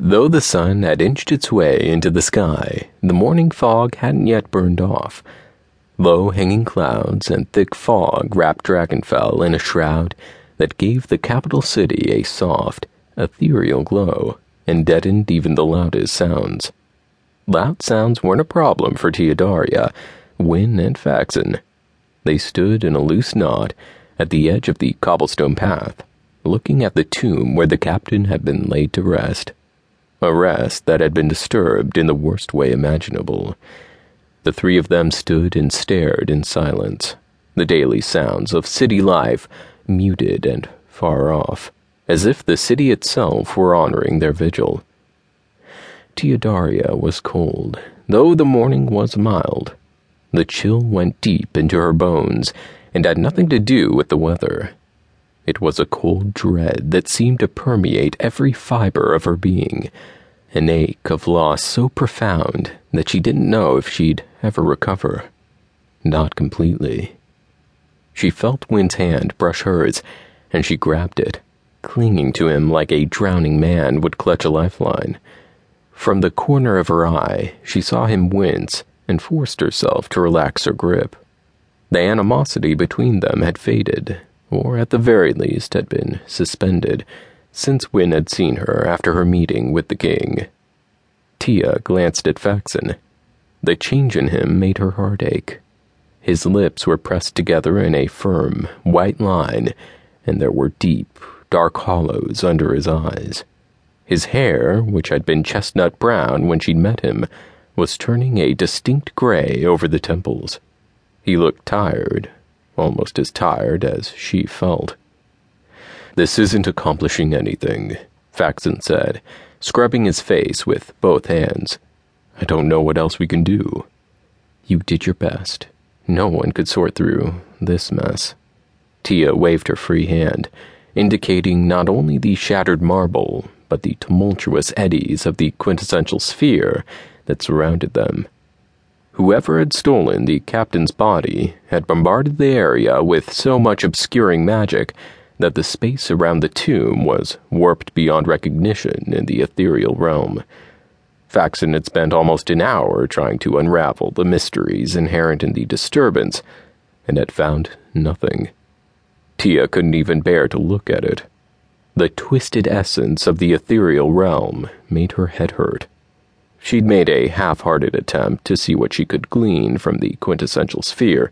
Though the sun had inched its way into the sky, the morning fog hadn't yet burned off. Low hanging clouds and thick fog wrapped Dragonfell in a shroud that gave the capital city a soft, ethereal glow and deadened even the loudest sounds. Loud sounds weren't a problem for Tiadaria, Wynn, and Faxon. They stood in a loose knot at the edge of the cobblestone path, looking at the tomb where the captain had been laid to rest. A rest that had been disturbed in the worst way imaginable. The three of them stood and stared in silence, the daily sounds of city life muted and far off, as if the city itself were honoring their vigil. Tiadaria was cold, though the morning was mild. The chill went deep into her bones and had nothing to do with the weather. It was a cold dread that seemed to permeate every fiber of her being, an ache of loss so profound that she didn't know if she'd ever recover. Not completely. She felt Wynn's hand brush hers, and she grabbed it, clinging to him like a drowning man would clutch a lifeline. From the corner of her eye, she saw him wince and forced herself to relax her grip. The animosity between them had faded, or at the very least had been suspended, since Wynn had seen her after her meeting with the king. Tia glanced at Faxon. The change in him made her heart ache. His lips were pressed together in a firm, white line, and there were deep, dark hollows under his eyes. His hair, which had been chestnut brown when she'd met him, was turning a distinct gray over the temples. He looked tired, almost as tired as she felt. This isn't accomplishing anything, Faxon said, scrubbing his face with both hands. I don't know what else we can do. You did your best. No one could sort through this mess. Tia waved her free hand, indicating not only the shattered marble, but the tumultuous eddies of the quintessential sphere that surrounded them. Whoever had stolen the captain's body had bombarded the area with so much obscuring magic that the space around the tomb was warped beyond recognition in the ethereal realm. Faxon had spent almost an hour trying to unravel the mysteries inherent in the disturbance and had found nothing. Tia couldn't even bear to look at it. The twisted essence of the ethereal realm made her head hurt. She'd made a half hearted attempt to see what she could glean from the quintessential sphere,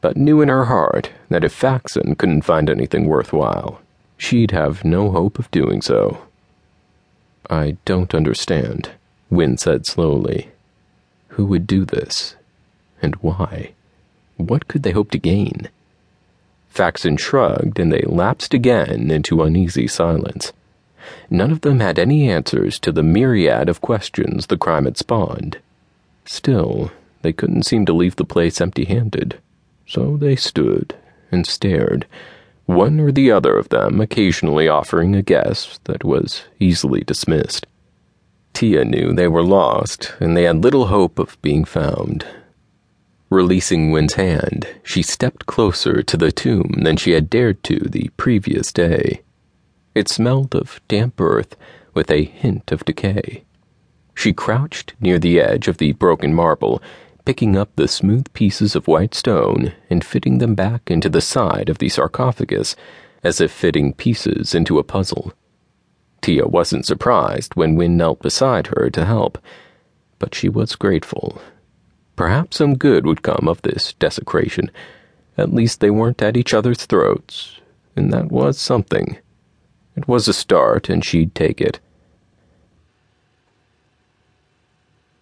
but knew in her heart that if Faxon couldn't find anything worthwhile, she'd have no hope of doing so. I don't understand, Wynn said slowly. Who would do this? And why? What could they hope to gain? Faxon shrugged, and they lapsed again into uneasy silence. None of them had any answers to the myriad of questions the crime had spawned. Still, they couldn't seem to leave the place empty handed, so they stood and stared, one or the other of them occasionally offering a guess that was easily dismissed. Tia knew they were lost, and they had little hope of being found. Releasing Wynn's hand, she stepped closer to the tomb than she had dared to the previous day. It smelled of damp earth with a hint of decay. She crouched near the edge of the broken marble, picking up the smooth pieces of white stone and fitting them back into the side of the sarcophagus, as if fitting pieces into a puzzle. Tia wasn't surprised when Wynn knelt beside her to help, but she was grateful Perhaps some good would come of this desecration. At least they weren't at each other's throats, and that was something. It was a start, and she'd take it.